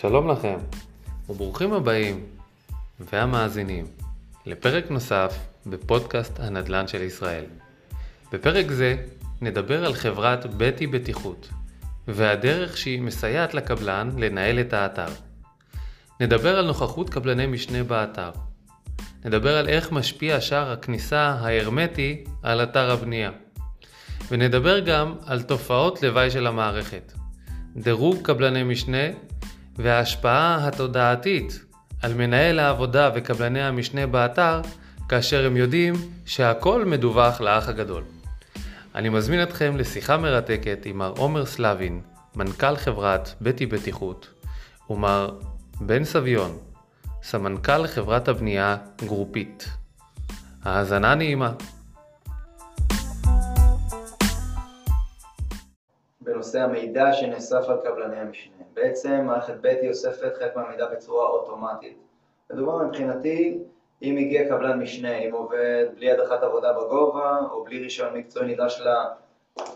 שלום לכם, וברוכים הבאים והמאזינים לפרק נוסף בפודקאסט הנדל"ן של ישראל. בפרק זה נדבר על חברת בטי בטיחות והדרך שהיא מסייעת לקבלן לנהל את האתר. נדבר על נוכחות קבלני משנה באתר. נדבר על איך משפיע שער הכניסה ההרמטי על אתר הבנייה. ונדבר גם על תופעות לוואי של המערכת. דירוג קבלני משנה וההשפעה התודעתית על מנהל העבודה וקבלני המשנה באתר כאשר הם יודעים שהכל מדווח לאח הגדול. אני מזמין אתכם לשיחה מרתקת עם מר עומר סלבין, מנכ"ל חברת בטי בטיחות, ומר בן סביון, סמנכ"ל חברת הבנייה גרופית. האזנה נעימה. בנושא המידע שנאסף על קבלני המשנה. בעצם מערכת בטי אוספת חלק מהמידע בצורה אוטומטית. לדוגמה מבחינתי, אם הגיע קבלן משנה, אם עובד בלי הדרכת עבודה בגובה, או בלי רישיון מקצועי נדרש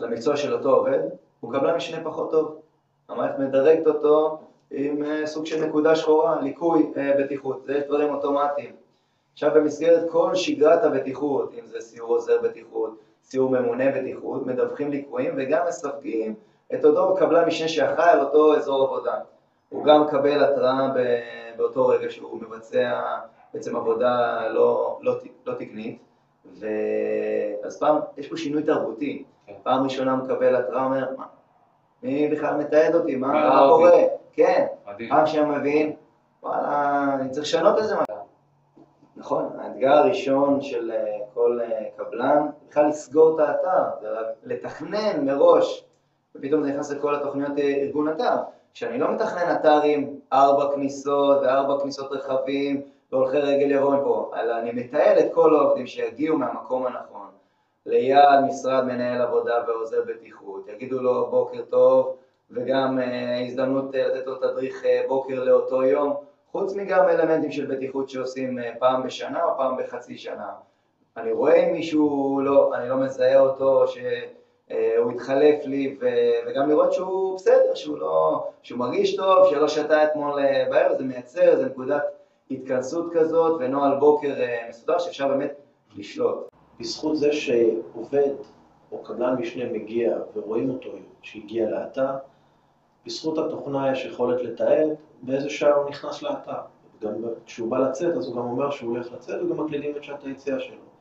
למקצוע של אותו עובד, הוא קבלן משנה פחות טוב. המערכת מדרגת אותו עם אה, סוג של נקודה שחורה, ליקוי אה, בטיחות, זה דברים אוטומטיים. עכשיו במסגרת כל שגרת הבטיחות, אם זה סיור עוזר בטיחות, סיור ממונה בטיחות, מדווחים ליקויים וגם מסווגים את אותו קבלן משנה שאחראי על אותו אזור עבודה. הוא גם מקבל התראה באותו רגע שהוא מבצע בעצם עבודה לא, לא, לא תקנית, ואז פעם, יש פה שינוי תרבותי. כן. פעם ראשונה הוא מקבל התראה, אומר, מה, מי בכלל מתעד אותי, מה, מה קורה? כן, פעם שנייה מבין, וואלה, אני צריך לשנות את זה. נכון, האתגר הראשון של אה, כל אה, קבלן, בכלל לסגור את האתר, לתכנן מראש, ופתאום זה נכנס לכל התוכניות אה, ארגון אתר. כשאני לא מתכנן אתר עם ארבע כניסות וארבע כניסות רכבים והולכי רגל יבואו מפה, אלא אני מתעל את כל העובדים שיגיעו מהמקום הנכון, ליד משרד מנהל עבודה ועוזר בטיחות, יגידו לו בוקר טוב וגם הזדמנות לתת לו תדריך בוקר לאותו יום, חוץ מגם אלמנטים של בטיחות שעושים אה, פעם בשנה או פעם בחצי שנה. אני רואה אם מישהו לא, אני לא מזהה אותו, שהוא אה, התחלף לי, וגם לראות שהוא בסדר, שהוא לא, שהוא מרגיש טוב, שלא שתה אתמול אה, בערב, זה מייצר איזה נקודת התכנסות כזאת ונוהל בוקר מסודר שאפשר באמת לשלוט. בזכות זה שעובד או קבלן משנה מגיע ורואים אותו שהגיע לאתר, בזכות התוכנה יש יכולת לתעד באיזה שעה הוא נכנס לאתר. גם כשהוא בא לצאת, אז הוא גם אומר שהוא הולך לצאת, וגם מקלידים את שעת היציאה שלו.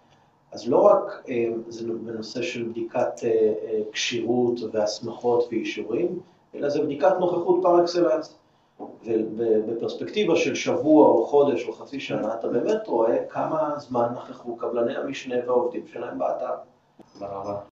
אז לא רק אה, זה בנושא של בדיקת אה, אה, כשירות והסמכות ואישורים, אלא זה בדיקת נוכחות פר אקסלנס. ובפרספקטיבה של שבוע או חודש או חצי שנה, אתה באמת רואה כמה זמן נכחו קבלני המשנה והעובדים שלהם באתר. תודה רבה.